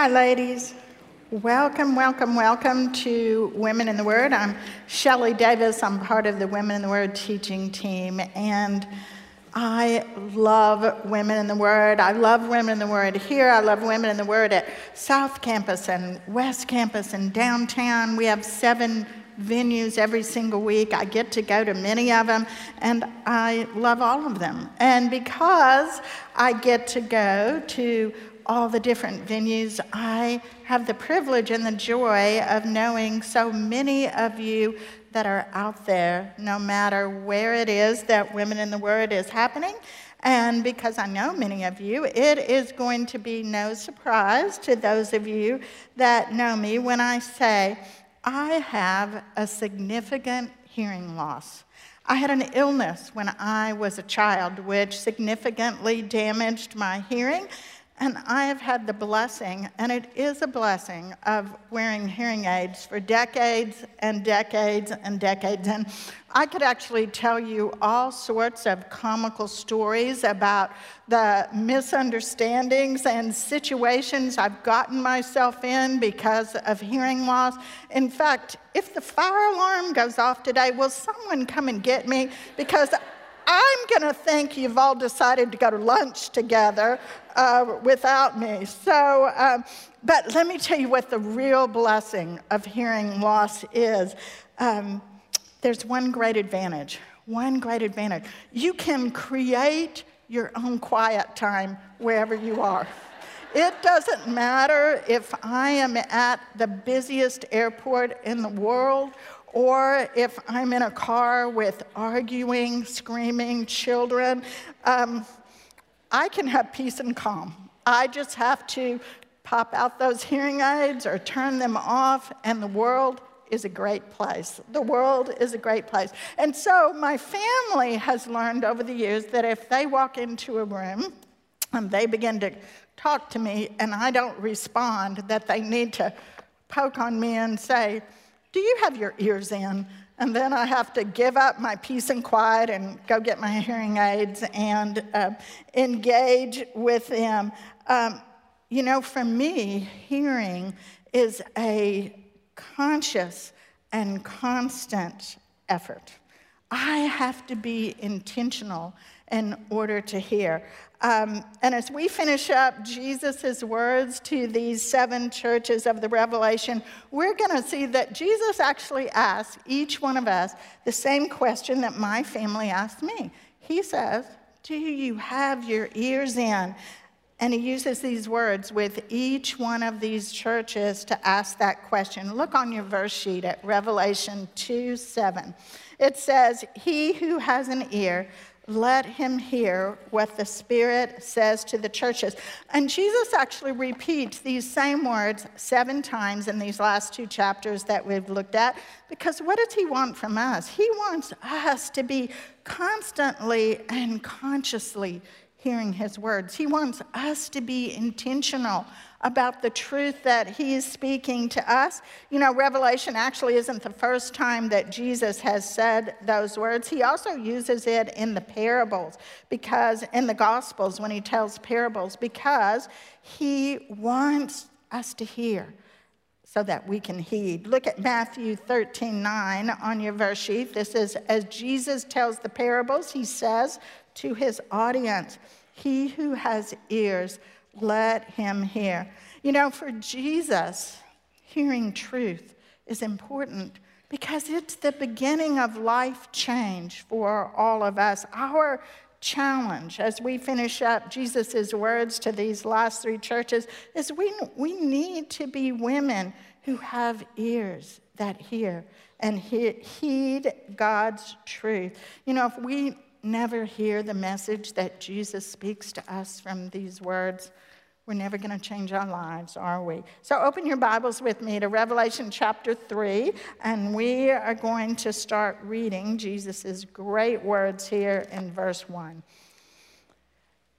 Hi, ladies. Welcome, welcome, welcome to Women in the Word. I'm Shelley Davis. I'm part of the Women in the Word teaching team, and I love Women in the Word. I love Women in the Word here. I love Women in the Word at South Campus and West Campus and downtown. We have seven venues every single week. I get to go to many of them, and I love all of them. And because I get to go to all the different venues, I have the privilege and the joy of knowing so many of you that are out there, no matter where it is that Women in the Word is happening. And because I know many of you, it is going to be no surprise to those of you that know me when I say I have a significant hearing loss. I had an illness when I was a child, which significantly damaged my hearing. And I have had the blessing, and it is a blessing, of wearing hearing aids for decades and decades and decades. And I could actually tell you all sorts of comical stories about the misunderstandings and situations I've gotten myself in because of hearing loss. In fact, if the fire alarm goes off today, will someone come and get me? Because I'm going to think you've all decided to go to lunch together uh, without me. So, um, but let me tell you what the real blessing of hearing loss is. Um, there's one great advantage. One great advantage. You can create your own quiet time wherever you are. It doesn't matter if I am at the busiest airport in the world or if I'm in a car with arguing, screaming children, um, I can have peace and calm. I just have to pop out those hearing aids or turn them off, and the world is a great place. The world is a great place. And so my family has learned over the years that if they walk into a room and they begin to talk to me and I don't respond, that they need to poke on me and say, do you have your ears in? And then I have to give up my peace and quiet and go get my hearing aids and uh, engage with them. Um, you know, for me, hearing is a conscious and constant effort. I have to be intentional in order to hear. Um, and as we finish up Jesus' words to these seven churches of the Revelation, we're going to see that Jesus actually asks each one of us the same question that my family asked me. He says, Do you have your ears in? And he uses these words with each one of these churches to ask that question. Look on your verse sheet at Revelation 2 7. It says, He who has an ear, let him hear what the Spirit says to the churches. And Jesus actually repeats these same words seven times in these last two chapters that we've looked at, because what does he want from us? He wants us to be constantly and consciously hearing his words. He wants us to be intentional about the truth that he is speaking to us. You know, Revelation actually isn't the first time that Jesus has said those words. He also uses it in the parables, because in the Gospels, when he tells parables, because he wants us to hear so that we can heed. Look at Matthew 13 9 on your verse sheet. This is as Jesus tells the parables, he says to his audience, He who has ears, let him hear. You know, for Jesus, hearing truth is important because it's the beginning of life change for all of us. Our challenge as we finish up Jesus' words to these last three churches is we, we need to be women who have ears that hear and heed God's truth. You know, if we never hear the message that Jesus speaks to us from these words, we're never going to change our lives, are we? So open your Bibles with me to Revelation chapter 3, and we are going to start reading Jesus' great words here in verse 1.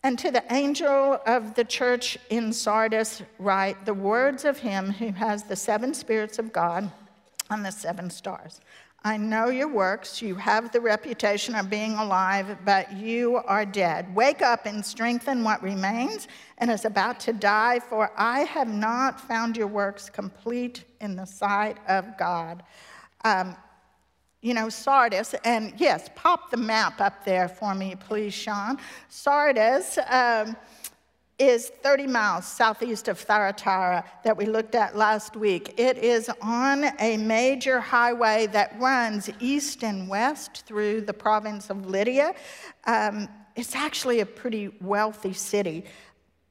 And to the angel of the church in Sardis, write the words of him who has the seven spirits of God and the seven stars. I know your works. You have the reputation of being alive, but you are dead. Wake up and strengthen what remains and is about to die, for I have not found your works complete in the sight of God. Um, you know, Sardis, and yes, pop the map up there for me, please, Sean. Sardis. Um, is 30 miles southeast of Thyatira that we looked at last week. It is on a major highway that runs east and west through the province of Lydia. Um, it's actually a pretty wealthy city,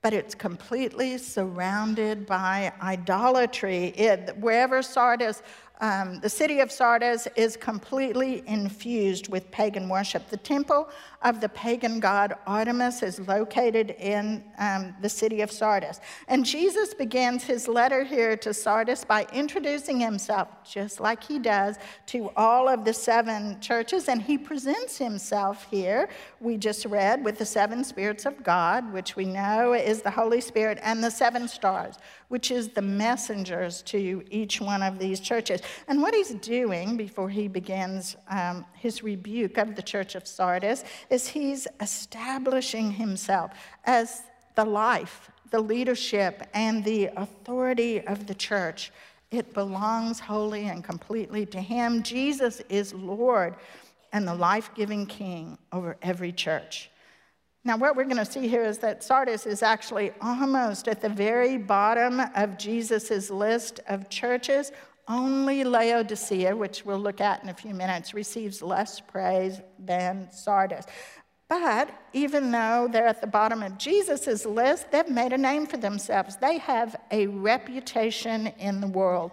but it's completely surrounded by idolatry. It, wherever Sardis um, the city of Sardis is completely infused with pagan worship. The temple of the pagan god Artemis is located in um, the city of Sardis. And Jesus begins his letter here to Sardis by introducing himself, just like he does to all of the seven churches. And he presents himself here, we just read, with the seven spirits of God, which we know is the Holy Spirit, and the seven stars, which is the messengers to each one of these churches. And what he's doing before he begins um, his rebuke of the church of Sardis is he's establishing himself as the life, the leadership, and the authority of the church. It belongs wholly and completely to him. Jesus is Lord and the life giving King over every church. Now, what we're going to see here is that Sardis is actually almost at the very bottom of Jesus' list of churches. Only Laodicea, which we'll look at in a few minutes, receives less praise than Sardis. But even though they're at the bottom of Jesus' list, they've made a name for themselves. They have a reputation in the world.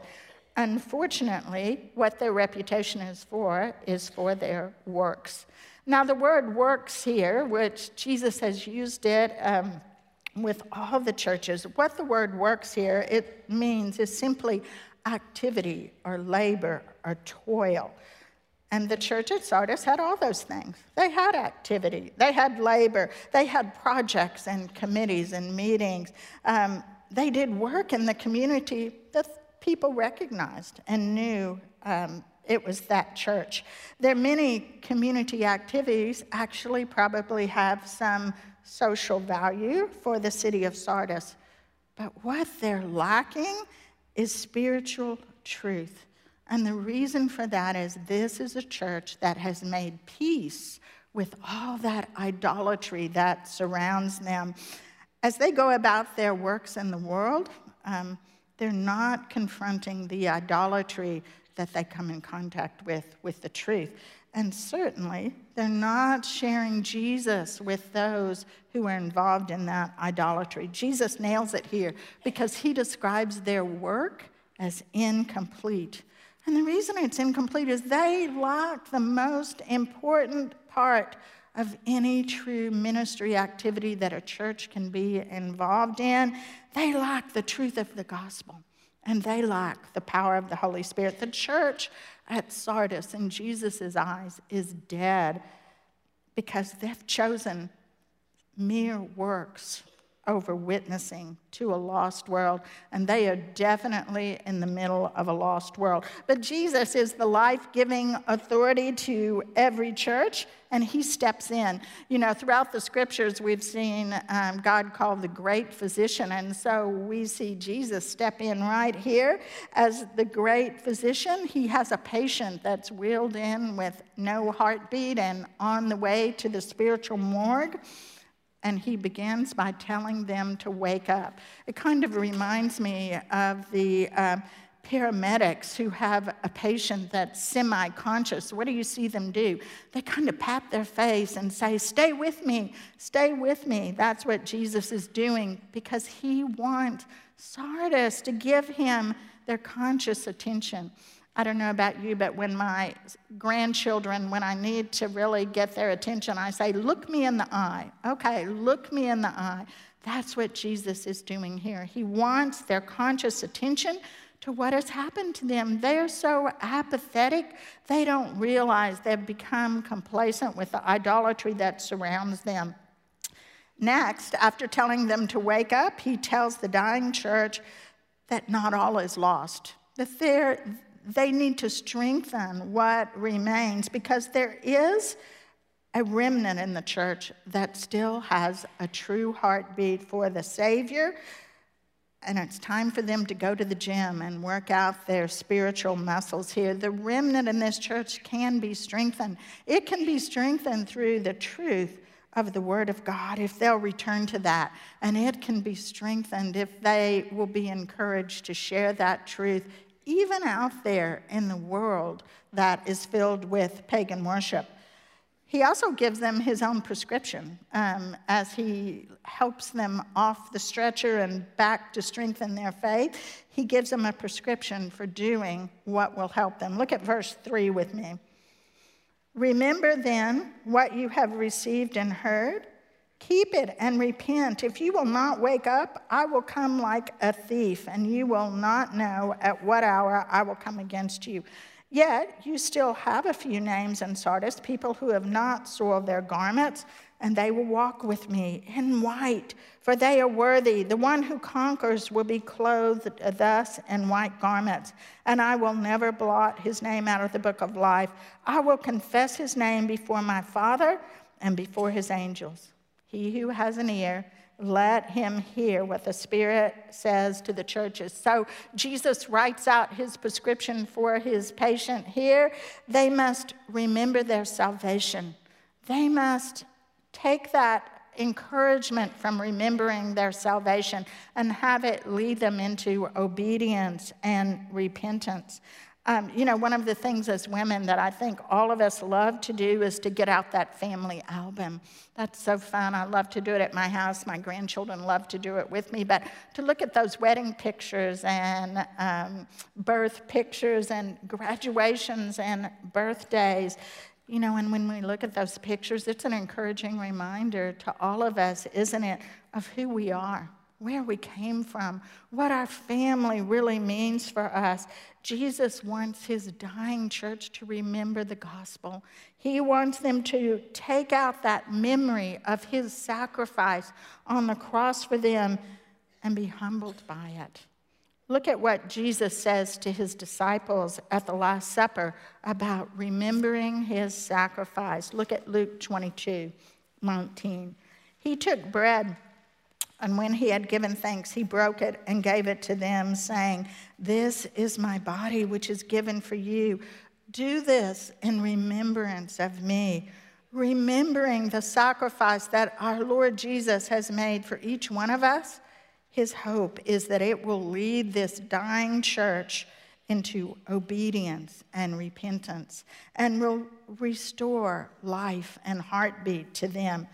Unfortunately, what their reputation is for is for their works. Now, the word works here, which Jesus has used it um, with all the churches, what the word works here, it means is simply activity or labor or toil. And the church at Sardis had all those things. They had activity, they had labor, they had projects and committees and meetings. Um, they did work in the community that people recognized and knew um, it was that church. Their many community activities actually probably have some social value for the city of Sardis. But what they're lacking is spiritual truth. And the reason for that is this is a church that has made peace with all that idolatry that surrounds them. As they go about their works in the world, um, they're not confronting the idolatry that they come in contact with, with the truth. And certainly, they're not sharing Jesus with those who are involved in that idolatry. Jesus nails it here because he describes their work as incomplete. And the reason it's incomplete is they lack the most important part of any true ministry activity that a church can be involved in. They lack the truth of the gospel and they lack the power of the Holy Spirit. The church at Sardis, in Jesus' eyes, is dead because they've chosen mere works over witnessing to a lost world, and they are definitely in the middle of a lost world. But Jesus is the life giving authority to every church, and he steps in. You know, throughout the scriptures, we've seen um, God called the great physician, and so we see Jesus step in right here as the great physician. He has a patient that's wheeled in with no heartbeat and on the way to the spiritual morgue and he begins by telling them to wake up. It kind of reminds me of the uh, paramedics who have a patient that's semi conscious. What do you see them do? They kind of pat their face and say, Stay with me, stay with me. That's what Jesus is doing because he wants Sardis to give him their conscious attention. I don't know about you, but when my grandchildren, when I need to really get their attention, I say, Look me in the eye. Okay, look me in the eye. That's what Jesus is doing here. He wants their conscious attention to what has happened to them. They're so apathetic, they don't realize they've become complacent with the idolatry that surrounds them. Next, after telling them to wake up, he tells the dying church that not all is lost, that there, they need to strengthen what remains because there is a remnant in the church that still has a true heartbeat for the Savior. And it's time for them to go to the gym and work out their spiritual muscles here. The remnant in this church can be strengthened. It can be strengthened through the truth of the Word of God if they'll return to that. And it can be strengthened if they will be encouraged to share that truth, even out there in the world that is filled with pagan worship. He also gives them his own prescription um, as he helps them off the stretcher and back to strengthen their faith. He gives them a prescription for doing what will help them. Look at verse 3 with me. Remember then what you have received and heard. Keep it and repent. If you will not wake up, I will come like a thief, and you will not know at what hour I will come against you. Yet you still have a few names in Sardis, people who have not soiled their garments, and they will walk with me in white, for they are worthy. The one who conquers will be clothed thus in white garments, and I will never blot his name out of the book of life. I will confess his name before my Father and before his angels. He who has an ear, let him hear what the Spirit says to the churches. So Jesus writes out his prescription for his patient here. They must remember their salvation. They must take that encouragement from remembering their salvation and have it lead them into obedience and repentance. Um, you know, one of the things as women that I think all of us love to do is to get out that family album. That's so fun. I love to do it at my house. My grandchildren love to do it with me. But to look at those wedding pictures and um, birth pictures and graduations and birthdays, you know, and when we look at those pictures, it's an encouraging reminder to all of us, isn't it, of who we are where we came from, what our family really means for us. Jesus wants his dying church to remember the gospel. He wants them to take out that memory of his sacrifice on the cross for them and be humbled by it. Look at what Jesus says to his disciples at the Last Supper about remembering his sacrifice. Look at Luke 22 19. He took bread and when he had given thanks, he broke it and gave it to them, saying, This is my body, which is given for you. Do this in remembrance of me. Remembering the sacrifice that our Lord Jesus has made for each one of us, his hope is that it will lead this dying church into obedience and repentance and will restore life and heartbeat to them.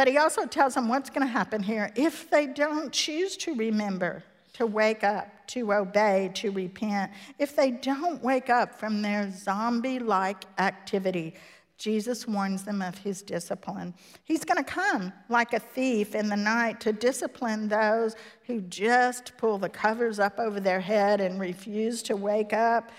But he also tells them what's going to happen here if they don't choose to remember, to wake up, to obey, to repent. If they don't wake up from their zombie like activity, Jesus warns them of his discipline. He's going to come like a thief in the night to discipline those who just pull the covers up over their head and refuse to wake up.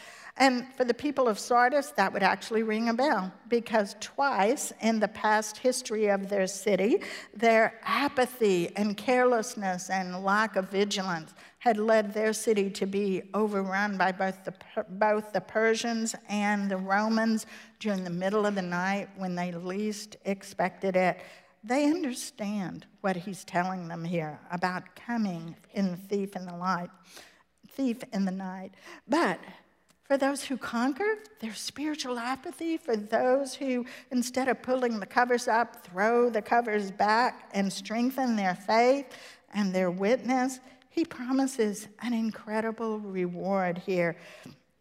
And for the people of Sardis, that would actually ring a bell because twice in the past history of their city, their apathy and carelessness and lack of vigilance had led their city to be overrun by both the, both the Persians and the Romans during the middle of the night when they least expected it. They understand what he's telling them here about coming in thief in the light, thief in the night. But for those who conquer, their spiritual apathy. For those who, instead of pulling the covers up, throw the covers back and strengthen their faith and their witness, he promises an incredible reward here.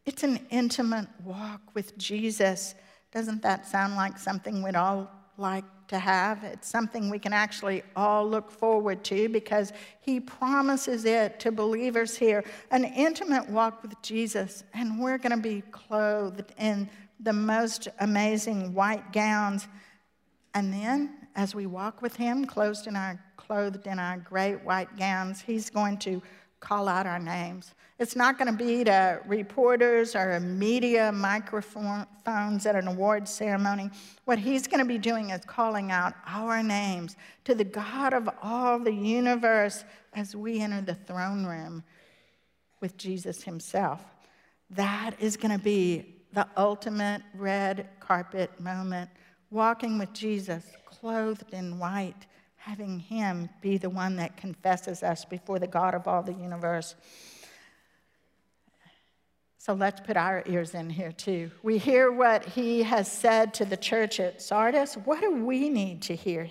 It's an intimate walk with Jesus. Doesn't that sound like something we'd all like to have. It's something we can actually all look forward to because he promises it to believers here an intimate walk with Jesus, and we're going to be clothed in the most amazing white gowns. And then, as we walk with him, clothed in our, clothed in our great white gowns, he's going to call out our names. It's not going to be to reporters or media microphones at an award ceremony. What he's going to be doing is calling out our names to the God of all the universe as we enter the throne room with Jesus himself. That is going to be the ultimate red carpet moment. Walking with Jesus, clothed in white, having Him be the one that confesses us before the God of all the universe. So let's put our ears in here too. We hear what He has said to the church at Sardis. What do we need to hear?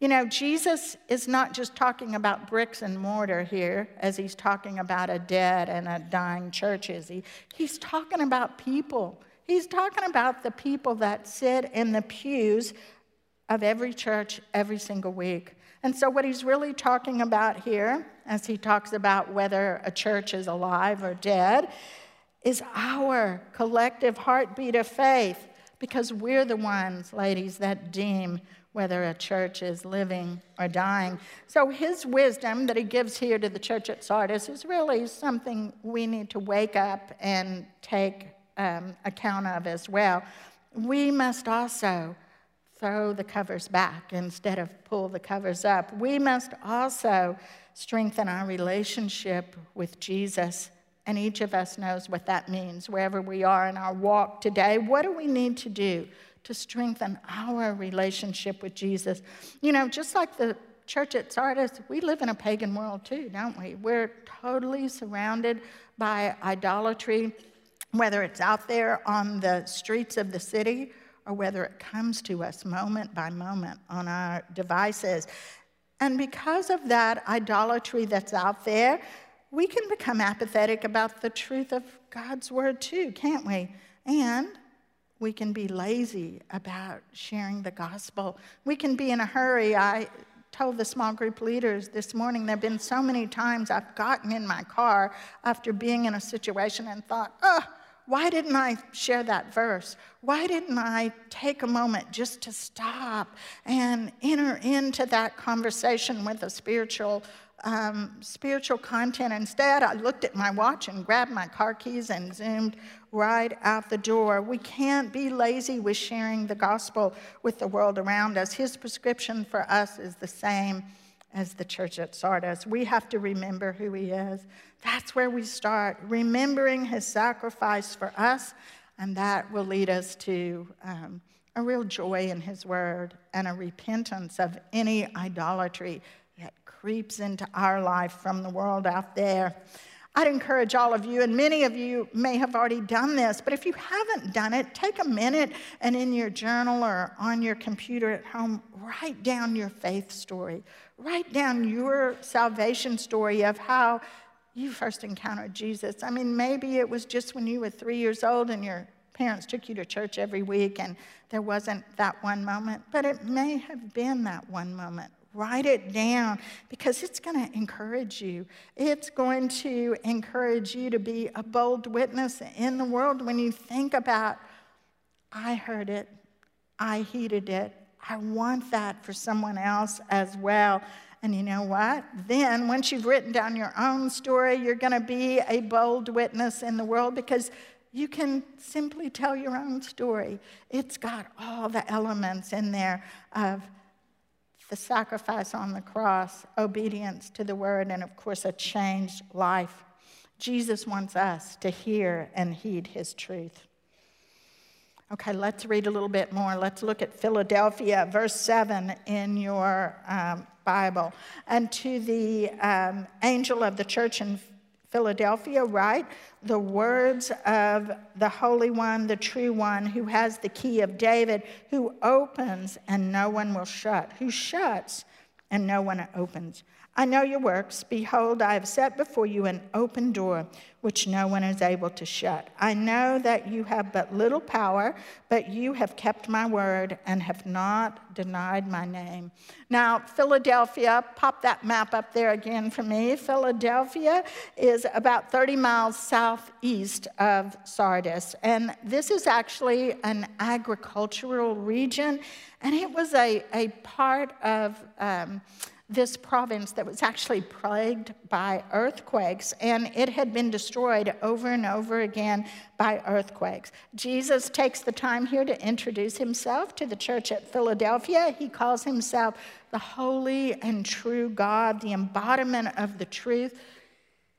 You know, Jesus is not just talking about bricks and mortar here as he's talking about a dead and a dying church, is he? He's talking about people. He's talking about the people that sit in the pews of every church every single week. And so, what he's really talking about here, as he talks about whether a church is alive or dead, is our collective heartbeat of faith because we're the ones, ladies, that deem whether a church is living or dying. So, his wisdom that he gives here to the church at Sardis is really something we need to wake up and take um, account of as well. We must also throw the covers back instead of pull the covers up. We must also strengthen our relationship with Jesus. And each of us knows what that means wherever we are in our walk today. What do we need to do? to strengthen our relationship with Jesus. You know, just like the church at Sardis, we live in a pagan world too, don't we? We're totally surrounded by idolatry, whether it's out there on the streets of the city or whether it comes to us moment by moment on our devices. And because of that idolatry that's out there, we can become apathetic about the truth of God's word too, can't we? And we can be lazy about sharing the gospel. We can be in a hurry. I told the small group leaders this morning there have been so many times I've gotten in my car after being in a situation and thought, oh, why didn't I share that verse? Why didn't I take a moment just to stop and enter into that conversation with a spiritual um, spiritual content. Instead, I looked at my watch and grabbed my car keys and zoomed right out the door. We can't be lazy with sharing the gospel with the world around us. His prescription for us is the same as the church at Sardis. We have to remember who he is. That's where we start, remembering his sacrifice for us, and that will lead us to. Um, a real joy in his word and a repentance of any idolatry that creeps into our life from the world out there. I'd encourage all of you, and many of you may have already done this, but if you haven't done it, take a minute and in your journal or on your computer at home, write down your faith story. Write down your salvation story of how you first encountered Jesus. I mean, maybe it was just when you were three years old and your parents took you to church every week and there wasn't that one moment, but it may have been that one moment Write it down because it's going to encourage you. It's going to encourage you to be a bold witness in the world when you think about, I heard it, I heeded it, I want that for someone else as well. And you know what? Then, once you've written down your own story, you're going to be a bold witness in the world because you can simply tell your own story. It's got all the elements in there of the sacrifice on the cross, obedience to the word, and of course, a changed life. Jesus wants us to hear and heed his truth. Okay, let's read a little bit more. Let's look at Philadelphia, verse 7 in your um, Bible. And to the um, angel of the church in Philadelphia, write? The words of the Holy One, the true One, who has the key of David, who opens and no one will shut, who shuts and no one opens. I know your works. Behold, I have set before you an open door which no one is able to shut. I know that you have but little power, but you have kept my word and have not denied my name. Now, Philadelphia, pop that map up there again for me. Philadelphia is about 30 miles southeast of Sardis, and this is actually an agricultural region, and it was a, a part of. Um, this province that was actually plagued by earthquakes, and it had been destroyed over and over again by earthquakes. Jesus takes the time here to introduce himself to the church at Philadelphia. He calls himself the holy and true God, the embodiment of the truth.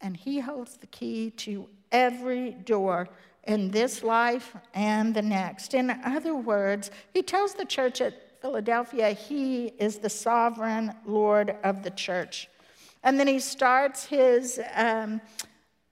and he holds the key to every door in this life and the next. In other words, he tells the church at Philadelphia he is the sovereign Lord of the church. And then he starts his um,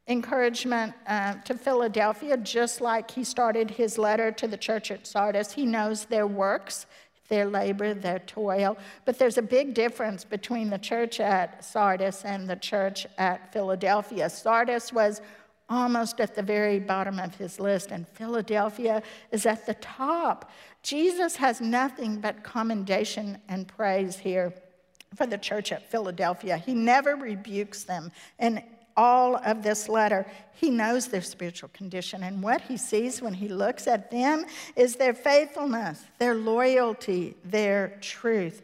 encouragement uh, to Philadelphia, just like he started his letter to the church at Sardis. He knows their works, their labor, their toil. But there's a big difference between the church at Sardis and the church at Philadelphia. Sardis was almost at the very bottom of his list, and Philadelphia is at the top. Jesus has nothing but commendation and praise here for the church at Philadelphia. He never rebukes them. In all of this letter, he knows their spiritual condition. And what he sees when he looks at them is their faithfulness, their loyalty, their truth.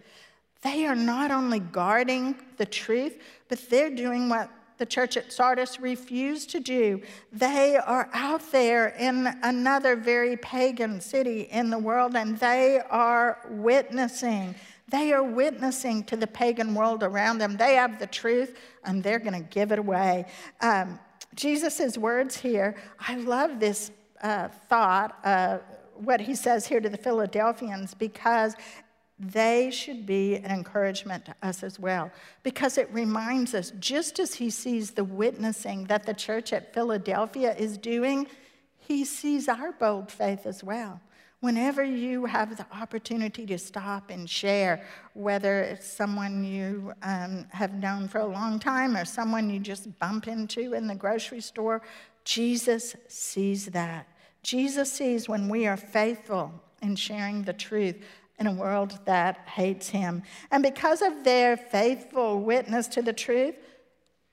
They are not only guarding the truth, but they're doing what the church at Sardis refused to do. They are out there in another very pagan city in the world and they are witnessing. They are witnessing to the pagan world around them. They have the truth and they're going to give it away. Um, Jesus' words here, I love this uh, thought, uh, what he says here to the Philadelphians, because they should be an encouragement to us as well because it reminds us just as he sees the witnessing that the church at Philadelphia is doing, he sees our bold faith as well. Whenever you have the opportunity to stop and share, whether it's someone you um, have known for a long time or someone you just bump into in the grocery store, Jesus sees that. Jesus sees when we are faithful in sharing the truth in a world that hates him. And because of their faithful witness to the truth,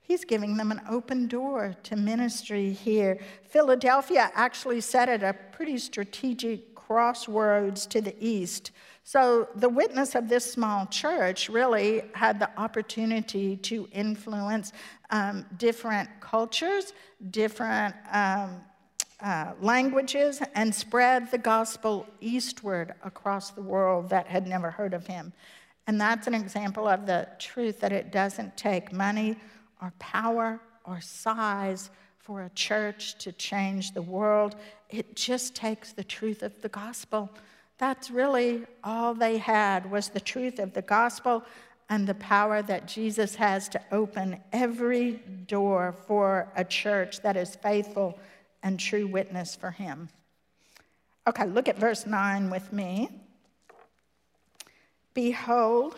he's giving them an open door to ministry here. Philadelphia actually set at a pretty strategic crossroads to the east. So the witness of this small church really had the opportunity to influence um, different cultures, different um, uh, languages and spread the gospel eastward across the world that had never heard of him. And that's an example of the truth that it doesn't take money or power or size for a church to change the world. It just takes the truth of the gospel. That's really all they had was the truth of the gospel and the power that Jesus has to open every door for a church that is faithful and true witness for him. Okay, look at verse 9 with me. Behold,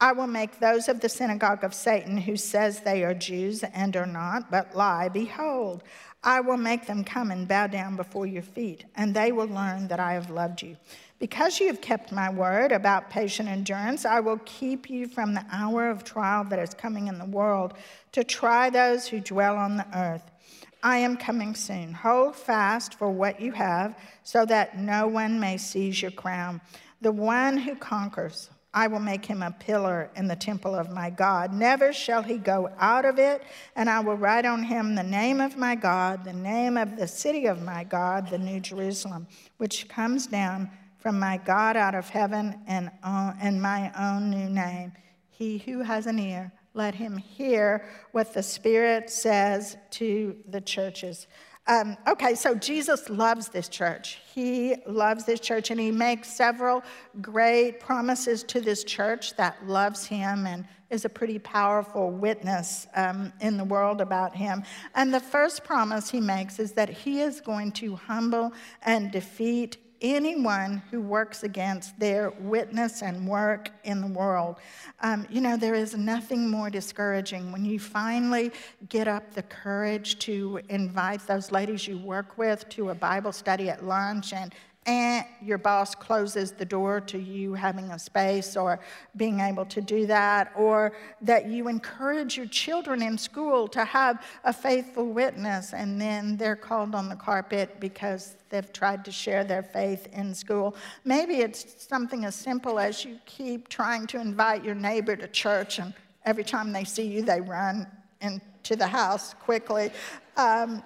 I will make those of the synagogue of Satan who says they are Jews and are not, but lie. Behold, I will make them come and bow down before your feet, and they will learn that I have loved you. Because you have kept my word about patient endurance, I will keep you from the hour of trial that is coming in the world to try those who dwell on the earth. I am coming soon. Hold fast for what you have, so that no one may seize your crown. The one who conquers, I will make him a pillar in the temple of my God. Never shall he go out of it, and I will write on him the name of my God, the name of the city of my God, the New Jerusalem, which comes down from my God out of heaven, and, uh, and my own new name. He who has an ear, let him hear what the Spirit says to the churches. Um, okay, so Jesus loves this church. He loves this church, and he makes several great promises to this church that loves him and is a pretty powerful witness um, in the world about him. And the first promise he makes is that he is going to humble and defeat anyone who works against their witness and work in the world. Um, you know, there is nothing more discouraging when you finally get up the courage to invite those ladies you work with to a Bible study at lunch and and your boss closes the door to you having a space or being able to do that, or that you encourage your children in school to have a faithful witness and then they're called on the carpet because they've tried to share their faith in school. Maybe it's something as simple as you keep trying to invite your neighbor to church and every time they see you, they run into the house quickly. Um,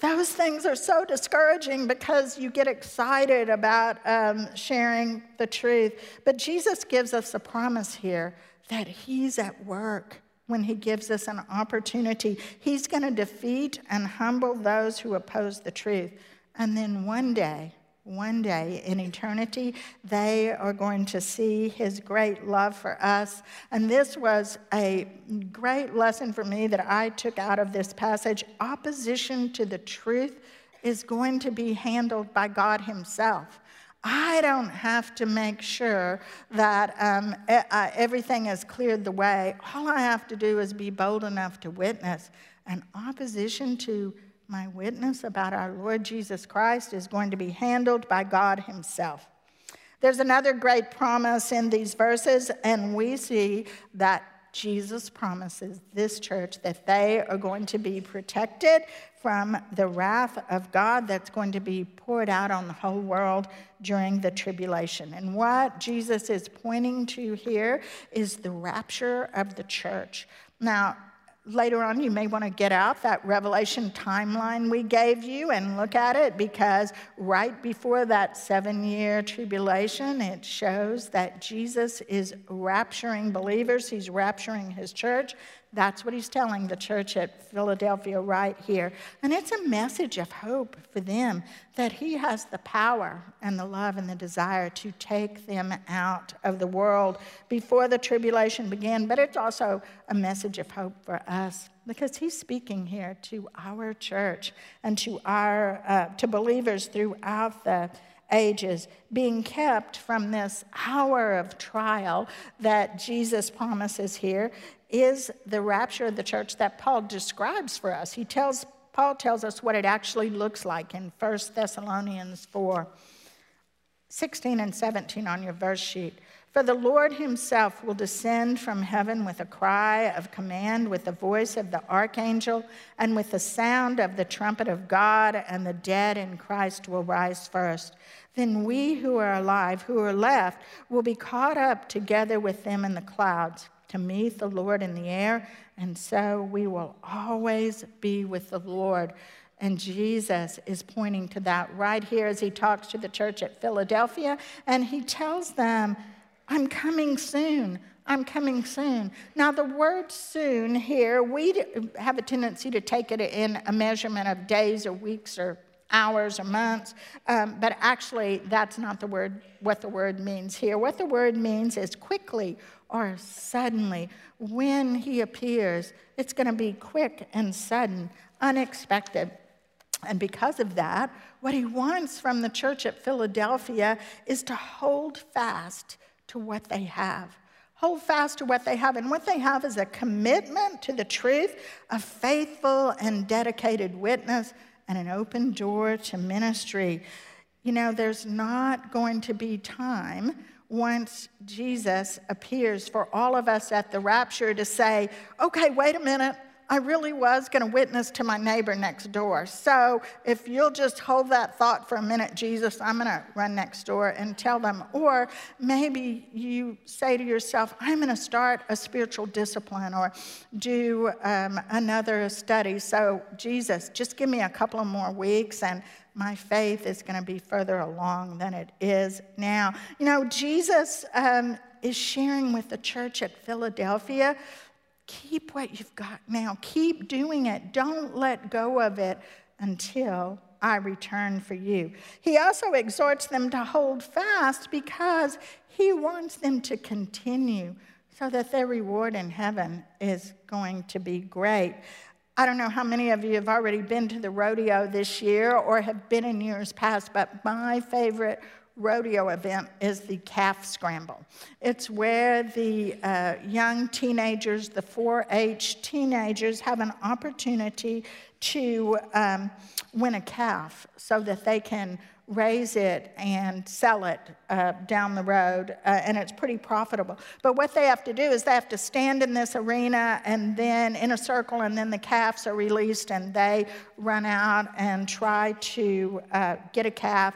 those things are so discouraging because you get excited about um, sharing the truth. But Jesus gives us a promise here that He's at work when he gives us an opportunity. He's going to defeat and humble those who oppose the truth. And then one day, one day in eternity, they are going to see his great love for us. And this was a great lesson for me that I took out of this passage. Opposition to the truth is going to be handled by God himself. I don't have to make sure that um, uh, everything is cleared the way. All I have to do is be bold enough to witness. And opposition to my witness about our Lord Jesus Christ is going to be handled by God Himself. There's another great promise in these verses, and we see that Jesus promises this church that they are going to be protected from the wrath of God that's going to be poured out on the whole world during the tribulation. And what Jesus is pointing to here is the rapture of the church. Now, later on, you may want to get out that Revelation timeline we gave you and look at it because right before that seven year tribulation, it shows that Jesus is rapturing believers, he's rapturing his church. That's what he's telling the church at Philadelphia right here. And it's a message of hope for them that he has the power and the love and the desire to take them out of the world before the tribulation began. But it's also a message of hope for us because he's speaking here to our church and to our uh, to believers throughout the ages, being kept from this hour of trial that Jesus promises here, is the rapture of the church that Paul describes for us. He tells, Paul tells us what it actually looks like in 1 Thessalonians 4 16 and 17 on your verse sheet. For the Lord himself will descend from heaven with a cry of command, with the voice of the archangel, and with the sound of the trumpet of God, and the dead in Christ will rise first. Then we who are alive, who are left, will be caught up together with them in the clouds to meet the Lord in the air, and so we will always be with the Lord. And Jesus is pointing to that right here as he talks to the church at Philadelphia, and he tells them, I'm coming soon. I'm coming soon. Now, the word soon here, we have a tendency to take it in a measurement of days or weeks or hours or months, um, but actually, that's not the word, what the word means here. What the word means is quickly or suddenly. When he appears, it's going to be quick and sudden, unexpected. And because of that, what he wants from the church at Philadelphia is to hold fast to what they have. Hold fast to what they have. And what they have is a commitment to the truth, a faithful and dedicated witness, and an open door to ministry. You know, there's not going to be time once Jesus appears for all of us at the rapture to say, okay, wait a minute, I really was going to witness to my neighbor next door. So if you'll just hold that thought for a minute, Jesus, I'm going to run next door and tell them. Or maybe you say to yourself, I'm going to start a spiritual discipline or do um, another study. So, Jesus, just give me a couple of more weeks and my faith is going to be further along than it is now. You know, Jesus um, is sharing with the church at Philadelphia keep what you've got now, keep doing it. Don't let go of it until I return for you. He also exhorts them to hold fast because he wants them to continue so that their reward in heaven is going to be great. I don't know how many of you have already been to the rodeo this year or have been in years past, but my favorite rodeo event is the calf scramble. It's where the uh, young teenagers, the 4 H teenagers, have an opportunity to um, win a calf so that they can raise it and sell it uh, down the road, uh, and it's pretty profitable. But what they have to do is they have to stand in this arena and then in a circle, and then the calves are released and they run out and try to uh, get a calf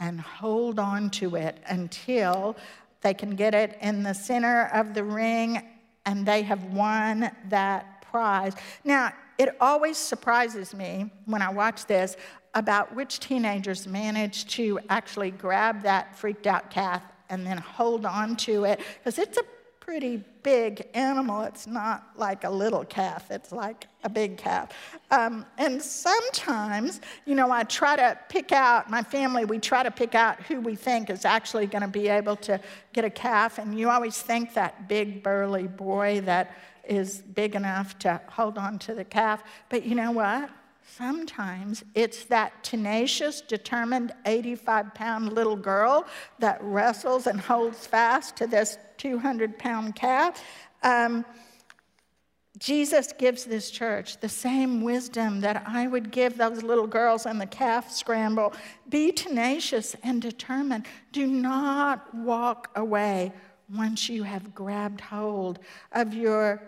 and hold on to it until they can get it in the center of the ring and they have won that prize. Now, it always surprises me when I watch this about which teenagers manage to actually grab that freaked out calf and then hold on to it because it's a pretty big animal. It's not like a little calf, it's like a big calf. Um, and sometimes, you know, I try to pick out, my family, we try to pick out who we think is actually going to be able to get a calf. And you always think that big, burly boy that is big enough to hold on to the calf. But you know what? Sometimes it's that tenacious, determined 85 pound little girl that wrestles and holds fast to this 200 pound calf. Um, Jesus gives this church the same wisdom that I would give those little girls in the calf scramble. Be tenacious and determined. Do not walk away once you have grabbed hold of your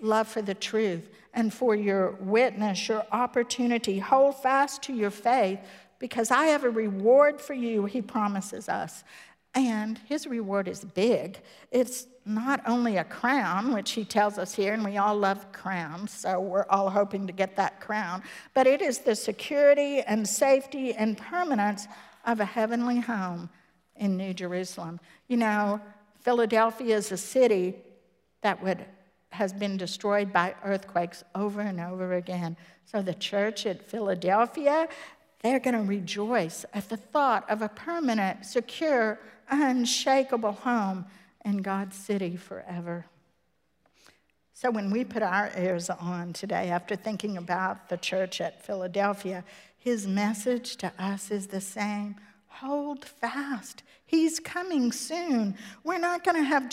love for the truth and for your witness, your opportunity. Hold fast to your faith because I have a reward for you, he promises us. And his reward is big. It's not only a crown, which he tells us here, and we all love crowns, so we're all hoping to get that crown, but it is the security and safety and permanence of a heavenly home in New Jerusalem. You know, Philadelphia is a city that would has been destroyed by earthquakes over and over again. So the church at Philadelphia, they're going to rejoice at the thought of a permanent, secure, unshakable home in God's city forever. So when we put our ears on today, after thinking about the church at Philadelphia, his message to us is the same hold fast. He's coming soon. We're not going to have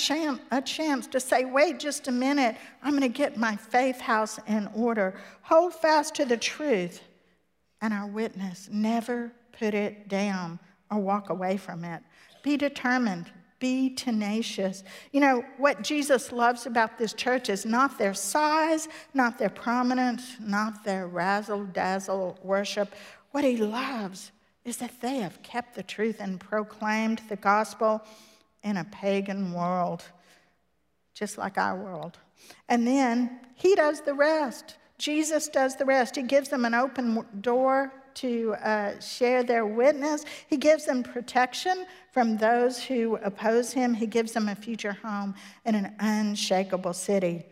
a chance to say, wait just a minute, I'm going to get my faith house in order. Hold fast to the truth and our witness. Never put it down or walk away from it. Be determined. Be tenacious. You know, what Jesus loves about this church is not their size, not their prominence, not their razzle dazzle worship. What he loves is that they have kept the truth and proclaimed the gospel in a pagan world, just like our world. And then he does the rest. Jesus does the rest. He gives them an open door to uh, share their witness. He gives them protection from those who oppose him. He gives them a future home in an unshakable city.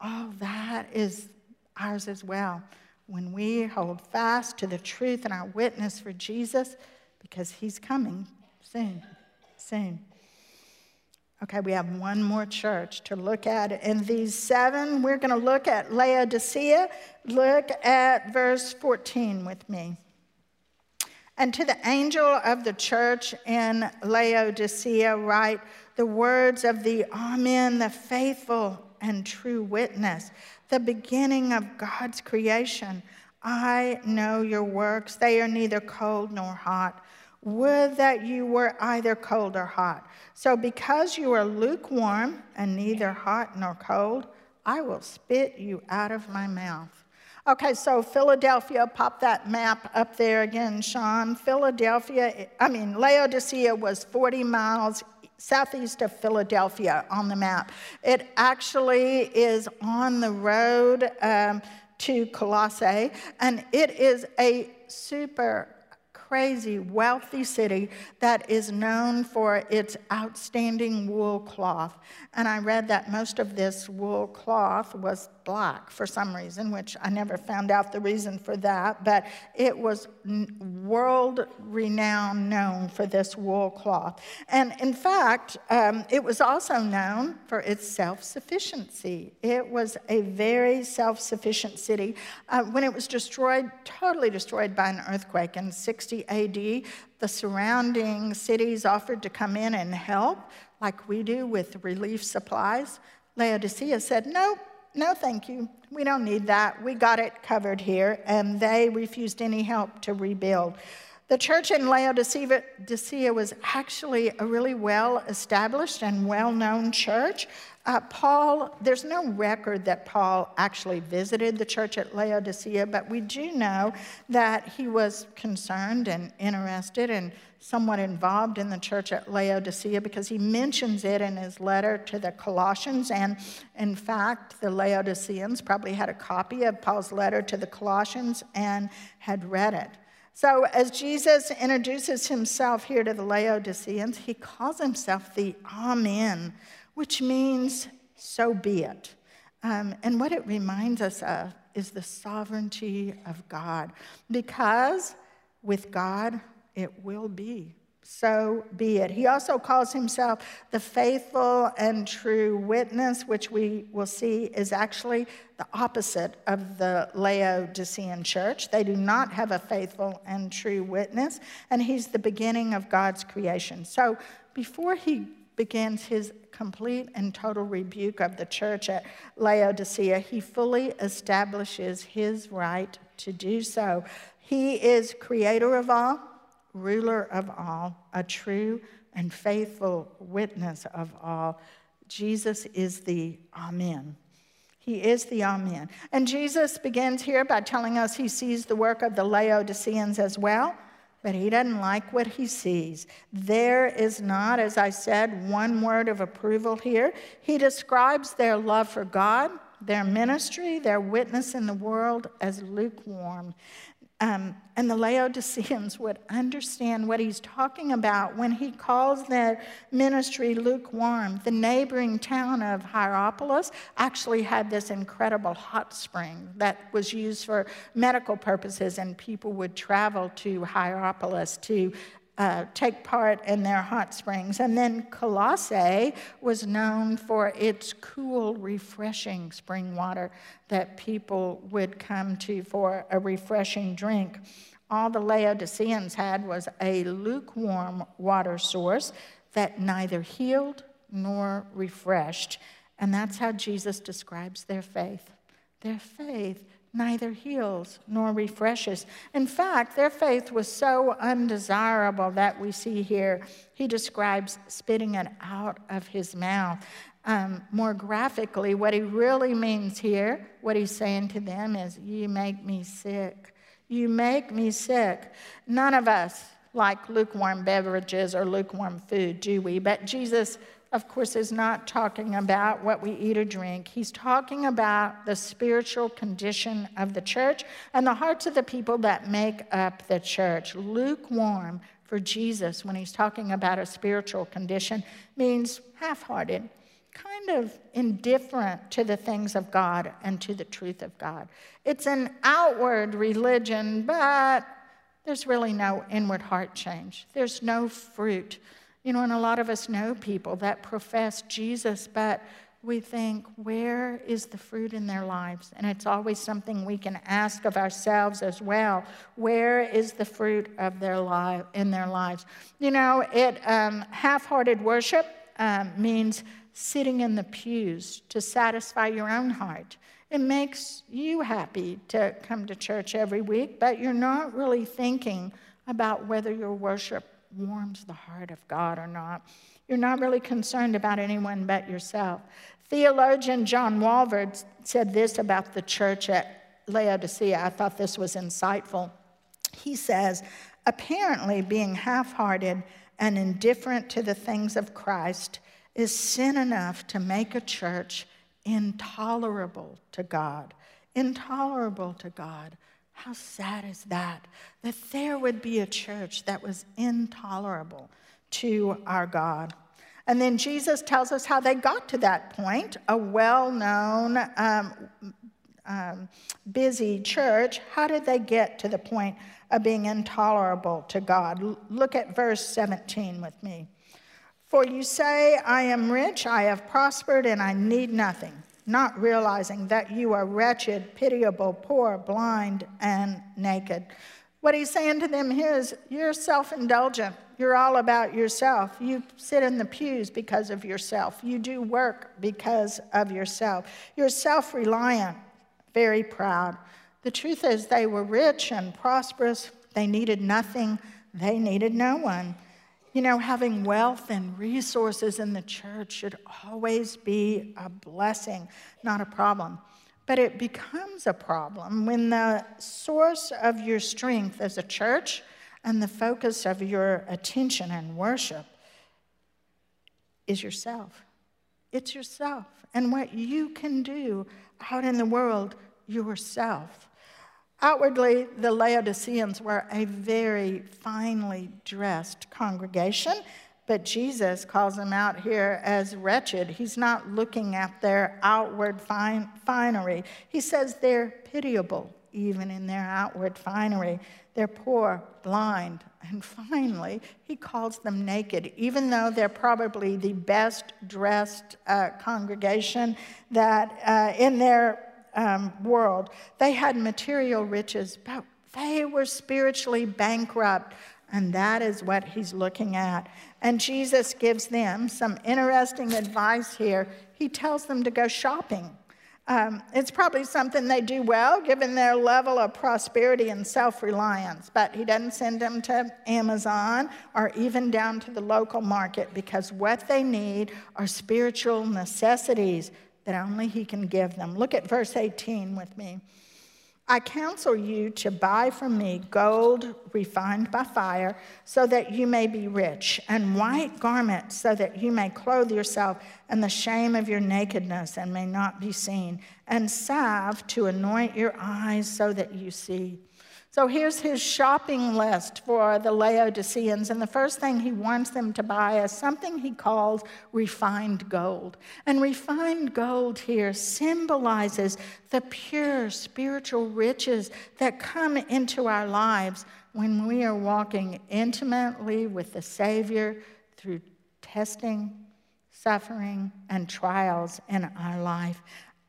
All that is ours as well when we hold fast to the truth and our witness for Jesus because he's coming soon, soon. Okay, we have one more church to look at. In these seven, we're going to look at Laodicea. Look at verse 14 with me. And to the angel of the church in Laodicea, write the words of the Amen, the faithful and true witness, the beginning of God's creation. I know your works. They are neither cold nor hot. Would that you were either cold or hot. So, because you are lukewarm and neither hot nor cold, I will spit you out of my mouth. Okay, so Philadelphia, pop that map up there again, Sean. Philadelphia, I mean, Laodicea was 40 miles southeast of Philadelphia on the map. It actually is on the road um, to Colossae, and it is a super crazy, wealthy city that is known for its outstanding wool cloth. And I read that most of this wool cloth was black for some reason, which I never found out the reason for that, but it was world renowned known for this wool cloth. And in fact, um, it was also known for its self sufficiency. It was a very self sufficient city. Uh, when it was destroyed, totally destroyed by an earthquake in 60 AD, the surrounding cities offered to come in and help, like we do with relief supplies. Laodicea said, Nope, no, thank you. We don't need that. We got it covered here. And they refused any help to rebuild. The church in Laodicea was actually a really well established and well known church. Uh, Paul, there's no record that Paul actually visited the church at Laodicea, but we do know that he was concerned and interested and somewhat involved in the church at Laodicea because he mentions it in his letter to the Colossians. And in fact, the Laodiceans probably had a copy of Paul's letter to the Colossians and had read it. So, as Jesus introduces himself here to the Laodiceans, he calls himself the Amen which means so be it. Um, and what it reminds us of is the sovereignty of God, because with God, it will be so be it. He also calls himself the faithful and true witness, which we will see is actually the opposite of the Laodicean church. They do not have a faithful and true witness, and he's the beginning of God's creation. So before he begins his complete and total rebuke of the church at Laodicea, he fully establishes his right to do so. He is creator of all ruler of all, a true and faithful witness of all. Jesus is the Amen. He is the Amen. And Jesus begins here by telling us he sees the work of the Laodiceans as well, but he doesn't like what he sees. There is not, as I said, one word of approval here. He describes their love for God, their ministry, their witness in the world as lukewarm. Um, and the Laodiceans would understand what he's talking about when he calls their ministry lukewarm. The neighboring town of Hierapolis actually had this incredible hot spring that was used for medical purposes, and people would travel to Hierapolis to uh, take part in their hot springs. And then Colossae was known for its cool, refreshing spring water that people would come to for a refreshing drink. All the Laodiceans had was a lukewarm water source that neither healed nor refreshed. And that's how Jesus describes their faith. Their faith neither heals nor refreshes. In fact, their faith was so undesirable that we see here, he describes spitting it out of his mouth. Um, more graphically, what he really means here, what he's saying to them is, You make me sick. You make me sick. None of us like lukewarm beverages or lukewarm food, do we? But Jesus of course, is not talking about what we eat or drink. He's talking about the spiritual condition of the church and the hearts of the people that make up the church. Lukewarm for Jesus, when he's talking about a spiritual condition, means half hearted, kind of indifferent to the things of God and to the truth of God. It's an outward religion, but there's really no inward heart change, there's no fruit. You know, and a lot of us know people that profess Jesus, but we think, where is the fruit in their lives? And it's always something we can ask of ourselves as well. Where is the fruit of their life in their lives? You know, it um, half-hearted worship um, means sitting in the pews to satisfy your own heart. It makes you happy to come to church every week, but you're not really thinking about whether your worship warms the heart of God or not. You're not really concerned about anyone but yourself. Theologian John Walvoord said this about the church at Laodicea. I thought this was insightful. He says, apparently, being half hearted and indifferent to the things of Christ is sin enough to make a church intolerable to God. Intolerable to God. How sad is that? That there would be a church that was intolerable to our God. And then Jesus tells us how they got to that point. A well known, um, um, busy church, how did they get to the point of being intolerable to God? Look at verse 17 with me. For you say, I am rich, I have prospered, and I need nothing not realizing that you are wretched, pitiable, poor, blind, and naked. What he's saying to them here is, You're self indulgent. You're all about yourself. You sit in the pews because of yourself. You do work because of yourself. You're self reliant, very proud. The truth is, they were rich and prosperous. They needed nothing, they needed no one. You know, having wealth and resources in the church should always be a blessing, not a problem. But it becomes a problem when the source of your strength as a church and the focus of your attention and worship is yourself. It's yourself and what you can do out in the world yourself. Outwardly, the Laodiceans were a very finely dressed congregation, But Jesus calls them out here as wretched. He's not looking at their outward fine, finery. He says they're pitiable, even in their outward finery. They're poor, blind, and finally, he calls them naked, even though they're probably the best dressed uh, congregation that uh, in their um, world. They had material riches, but they were spiritually bankrupt. And that is what he's looking at. And Jesus gives them some interesting advice here. He tells them to go shopping. Um, it's probably something they do well given their level of prosperity and self reliance, but he doesn't send them to Amazon or even down to the local market because what they need are spiritual necessities that only he can give them. Look at verse 18 with me. I counsel you to buy from me gold refined by fire, so that you may be rich, and white garments, so that you may clothe yourself, and the shame of your nakedness and may not be seen, and salve to anoint your eyes, so that you see. So here's his shopping list for the Laodiceans. And the first thing he wants them to buy is something he calls refined gold. And refined gold here symbolizes the pure spiritual riches that come into our lives when we are walking intimately with the Savior through testing, suffering, and trials in our life.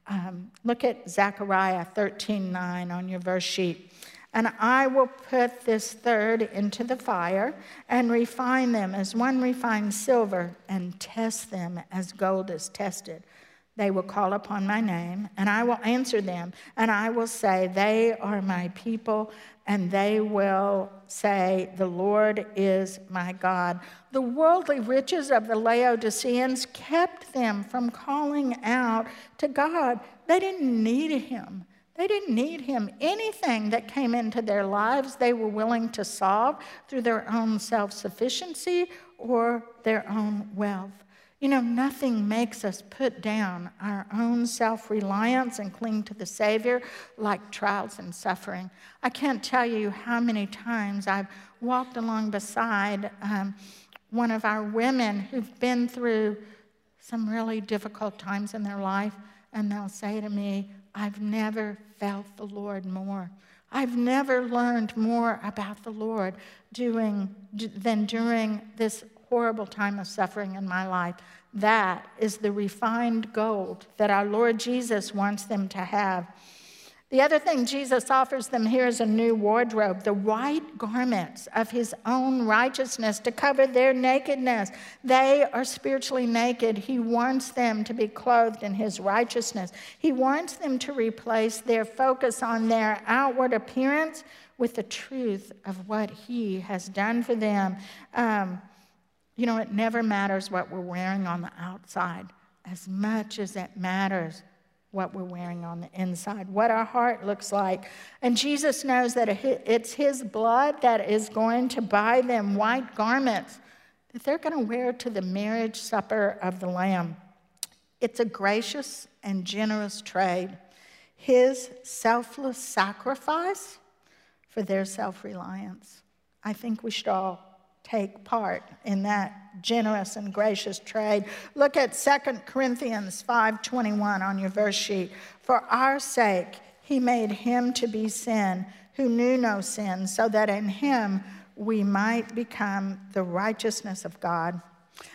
Um, look at Zechariah 13 9 on your verse sheet. And I will put this third into the fire and refine them as one refines silver and test them as gold is tested. They will call upon my name, and I will answer them, and I will say, They are my people, and they will say, The Lord is my God. The worldly riches of the Laodiceans kept them from calling out to God. They didn't need him. They didn't need him. Anything that came into their lives, they were willing to solve through their own self sufficiency or their own wealth. You know, nothing makes us put down our own self reliance and cling to the Savior like trials and suffering. I can't tell you how many times I've walked along beside um, one of our women who've been through some really difficult times in their life, and they'll say to me, I've never felt the Lord more. I've never learned more about the Lord doing, than during this horrible time of suffering in my life. That is the refined gold that our Lord Jesus wants them to have. The other thing Jesus offers them here is a new wardrobe, the white garments of his own righteousness to cover their nakedness. They are spiritually naked. He wants them to be clothed in his righteousness. He wants them to replace their focus on their outward appearance with the truth of what he has done for them. Um, you know, it never matters what we're wearing on the outside as much as it matters what we're wearing on the inside, what our heart looks like. And Jesus knows that it's His blood that is going to buy them white garments that they're going to wear to the marriage supper of the Lamb. It's a gracious and generous trade. His selfless sacrifice for their self reliance. I think we should all take part in that generous and gracious trade. Look at 2 Corinthians 5:21 on your verse sheet. For our sake he made him to be sin who knew no sin so that in him we might become the righteousness of God.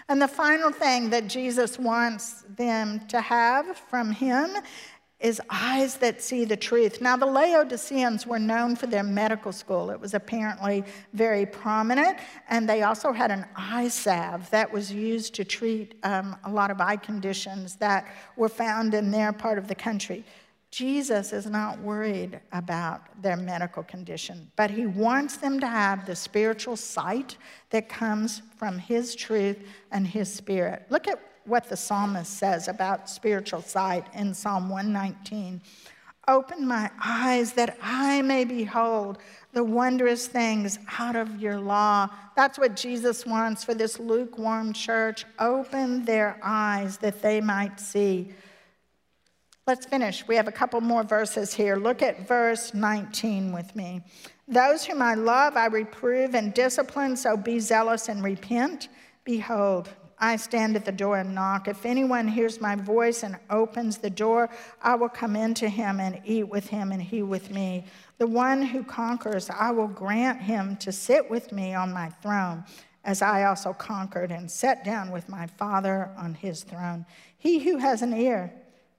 And the final thing that Jesus wants them to have from him is eyes that see the truth. Now, the Laodiceans were known for their medical school. It was apparently very prominent, and they also had an eye salve that was used to treat um, a lot of eye conditions that were found in their part of the country. Jesus is not worried about their medical condition, but he wants them to have the spiritual sight that comes from his truth and his spirit. Look at what the psalmist says about spiritual sight in Psalm 119. Open my eyes that I may behold the wondrous things out of your law. That's what Jesus wants for this lukewarm church. Open their eyes that they might see. Let's finish. We have a couple more verses here. Look at verse 19 with me. Those whom I love, I reprove and discipline, so be zealous and repent. Behold, I stand at the door and knock. If anyone hears my voice and opens the door, I will come into him and eat with him and he with me. The one who conquers, I will grant him to sit with me on my throne, as I also conquered and sat down with my Father on his throne. He who has an ear,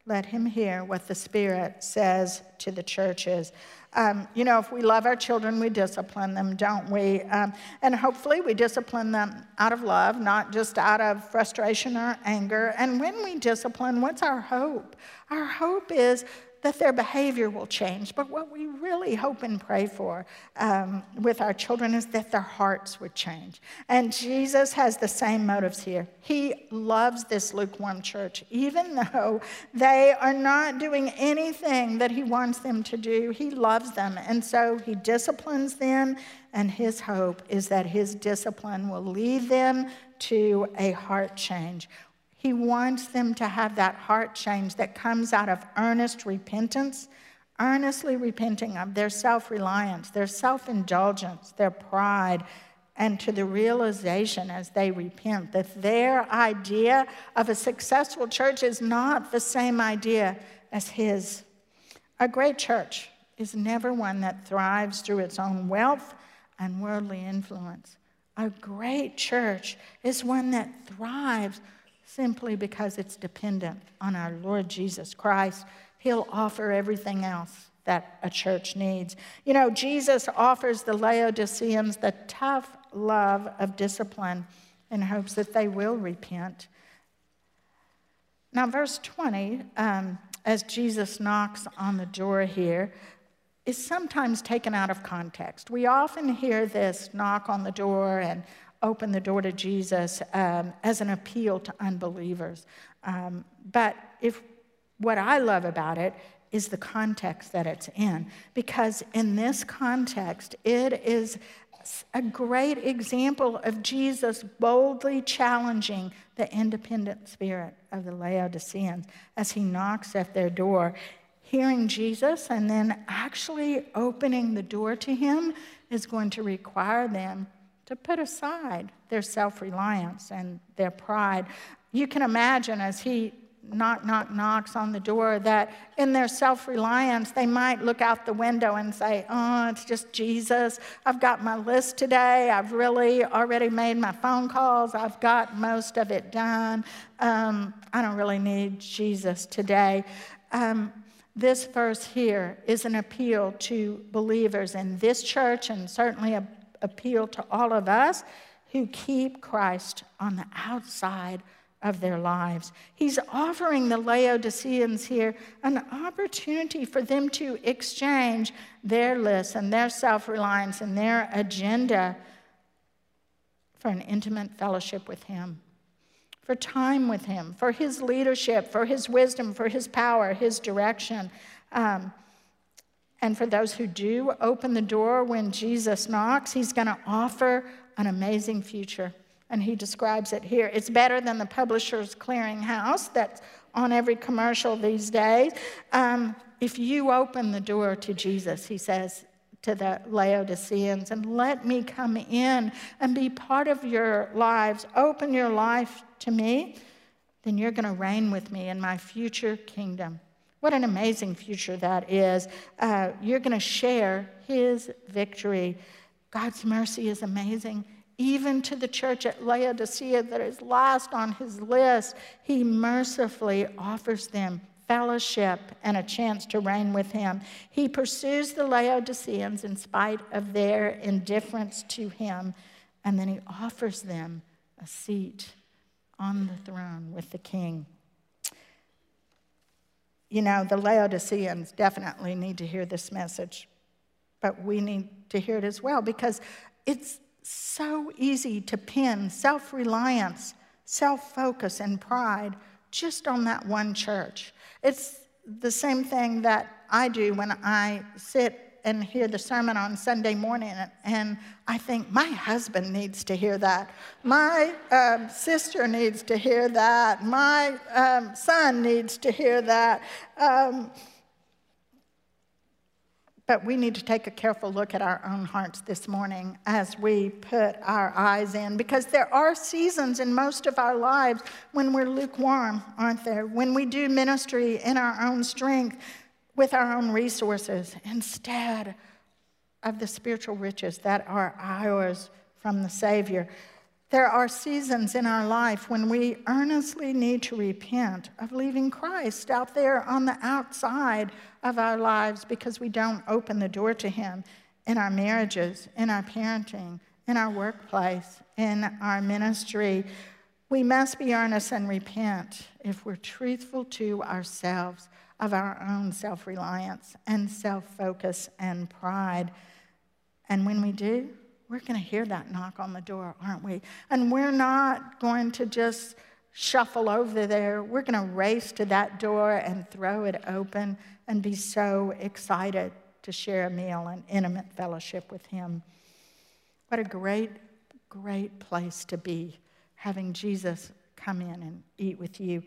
let him hear what the Spirit says to the churches. Um, you know, if we love our children, we discipline them, don't we? Um, and hopefully, we discipline them out of love, not just out of frustration or anger. And when we discipline, what's our hope? Our hope is that their behavior will change. But what we really hope and pray for um, with our children is that their hearts would change. And Jesus has the same motives here. He loves this lukewarm church, even though they are not doing anything that He wants them to do. He loves them. And so He disciplines them. And His hope is that His discipline will lead them to a heart change. He wants them to have that heart change that comes out of earnest repentance, earnestly repenting of their self reliance, their self indulgence, their pride, and to the realization as they repent that their idea of a successful church is not the same idea as his. A great church is never one that thrives through its own wealth and worldly influence. A great church is one that thrives simply because it's dependent on our Lord Jesus Christ. He'll offer everything else that a church needs. You know, Jesus offers the Laodiceans the tough love of discipline in hopes that they will repent. Now, verse 20, um, as Jesus knocks on the door here, is sometimes taken out of context. We often hear this knock on the door and open the door to Jesus um, as an appeal to unbelievers. Um, but if what I love about it is the context that it's in, because in this context, it is a great example of Jesus boldly challenging the independent spirit of the Laodiceans as he knocks at their door. Hearing Jesus and then actually opening the door to him is going to require them to put aside their self reliance and their pride. You can imagine as he knock, knock, knocks on the door that in their self reliance, they might look out the window and say, Oh, it's just Jesus. I've got my list today. I've really already made my phone calls. I've got most of it done. Um, I don't really need Jesus today. Um, this verse here is an appeal to believers in this church and certainly a appeal to all of us who keep Christ on the outside of their lives. He's offering the Laodiceans here an opportunity for them to exchange their lists and their self reliance and their agenda for an intimate fellowship with Him, for time with Him, for His leadership, for His wisdom, for His power, His direction. Um, and for those who do open the door when Jesus knocks, he's going to offer an amazing future. And he describes it here. It's better than the publisher's clearinghouse that's on every commercial these days. Um, if you open the door to Jesus, he says to the Laodiceans, and let me come in and be part of your lives, open your life to me, then you're going to reign with me in my future kingdom. What an amazing future that is. Uh, you're going to share his victory. God's mercy is amazing. Even to the church at Laodicea that is last on his list, he mercifully offers them fellowship and a chance to reign with him. He pursues the Laodiceans in spite of their indifference to him, and then he offers them a seat on the throne with the king you know, the Laodiceans definitely need to hear this message, but we need to hear it as well because it's so easy to pin self reliance, self focus, and pride just on that one church. It's the same thing that I do when I sit and hear the sermon on Sunday morning, and I think my husband needs to hear that. My um, sister needs to hear that. My um, son needs to hear that. Um, But we need to take a careful look at our own hearts this morning as we put our eyes in, because there are seasons in most of our lives when we're lukewarm, aren't there? When we do ministry in our own strength with our own resources instead of the spiritual riches that are ours from the Savior. There are seasons in our life when we earnestly need to repent of leaving Christ out there on the outside of our lives because we don't open the door to Him in our marriages, in our parenting, in our workplace, in our ministry. We must be earnest and repent if we're truthful to ourselves of our own self reliance and self focus and pride. And when we do, we're going to hear that knock on the door, aren't we? And we're not going to just shuffle over there. We're going to race to that door and throw it open and be so excited to share a meal and intimate fellowship with Him. What a great, great place to be, having Jesus come in and eat with you.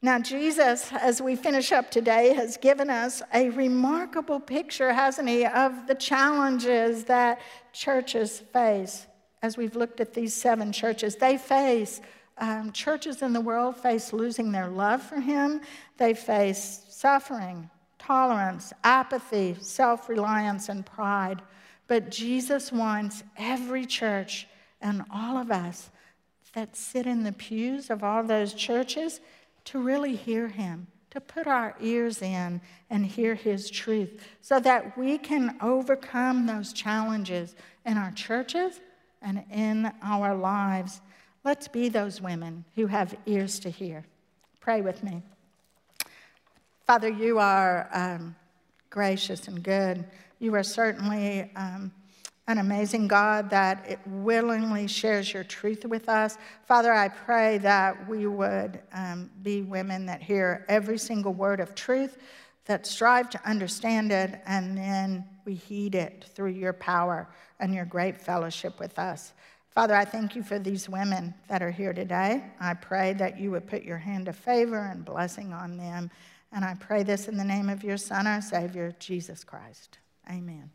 Now, Jesus, as we finish up today, has given us a remarkable picture, hasn't he, of the challenges that churches face. As we've looked at these seven churches, they face, um, churches in the world face losing their love for him, they face suffering, tolerance, apathy, self reliance, and pride. But Jesus wants every church and all of us that sit in the pews of all those churches to really hear Him, to put our ears in and hear His truth so that we can overcome those challenges in our churches and in our lives. Let's be those women who have ears to hear. Pray with me. Father, you are um, gracious and good. You are certainly um, an amazing God that it willingly shares your truth with us. Father, I pray that we would um, be women that hear every single word of truth, that strive to understand it, and then we heed it through your power and your great fellowship with us. Father, I thank you for these women that are here today. I pray that you would put your hand of favor and blessing on them. And I pray this in the name of your Son, our Savior, Jesus Christ. Amen.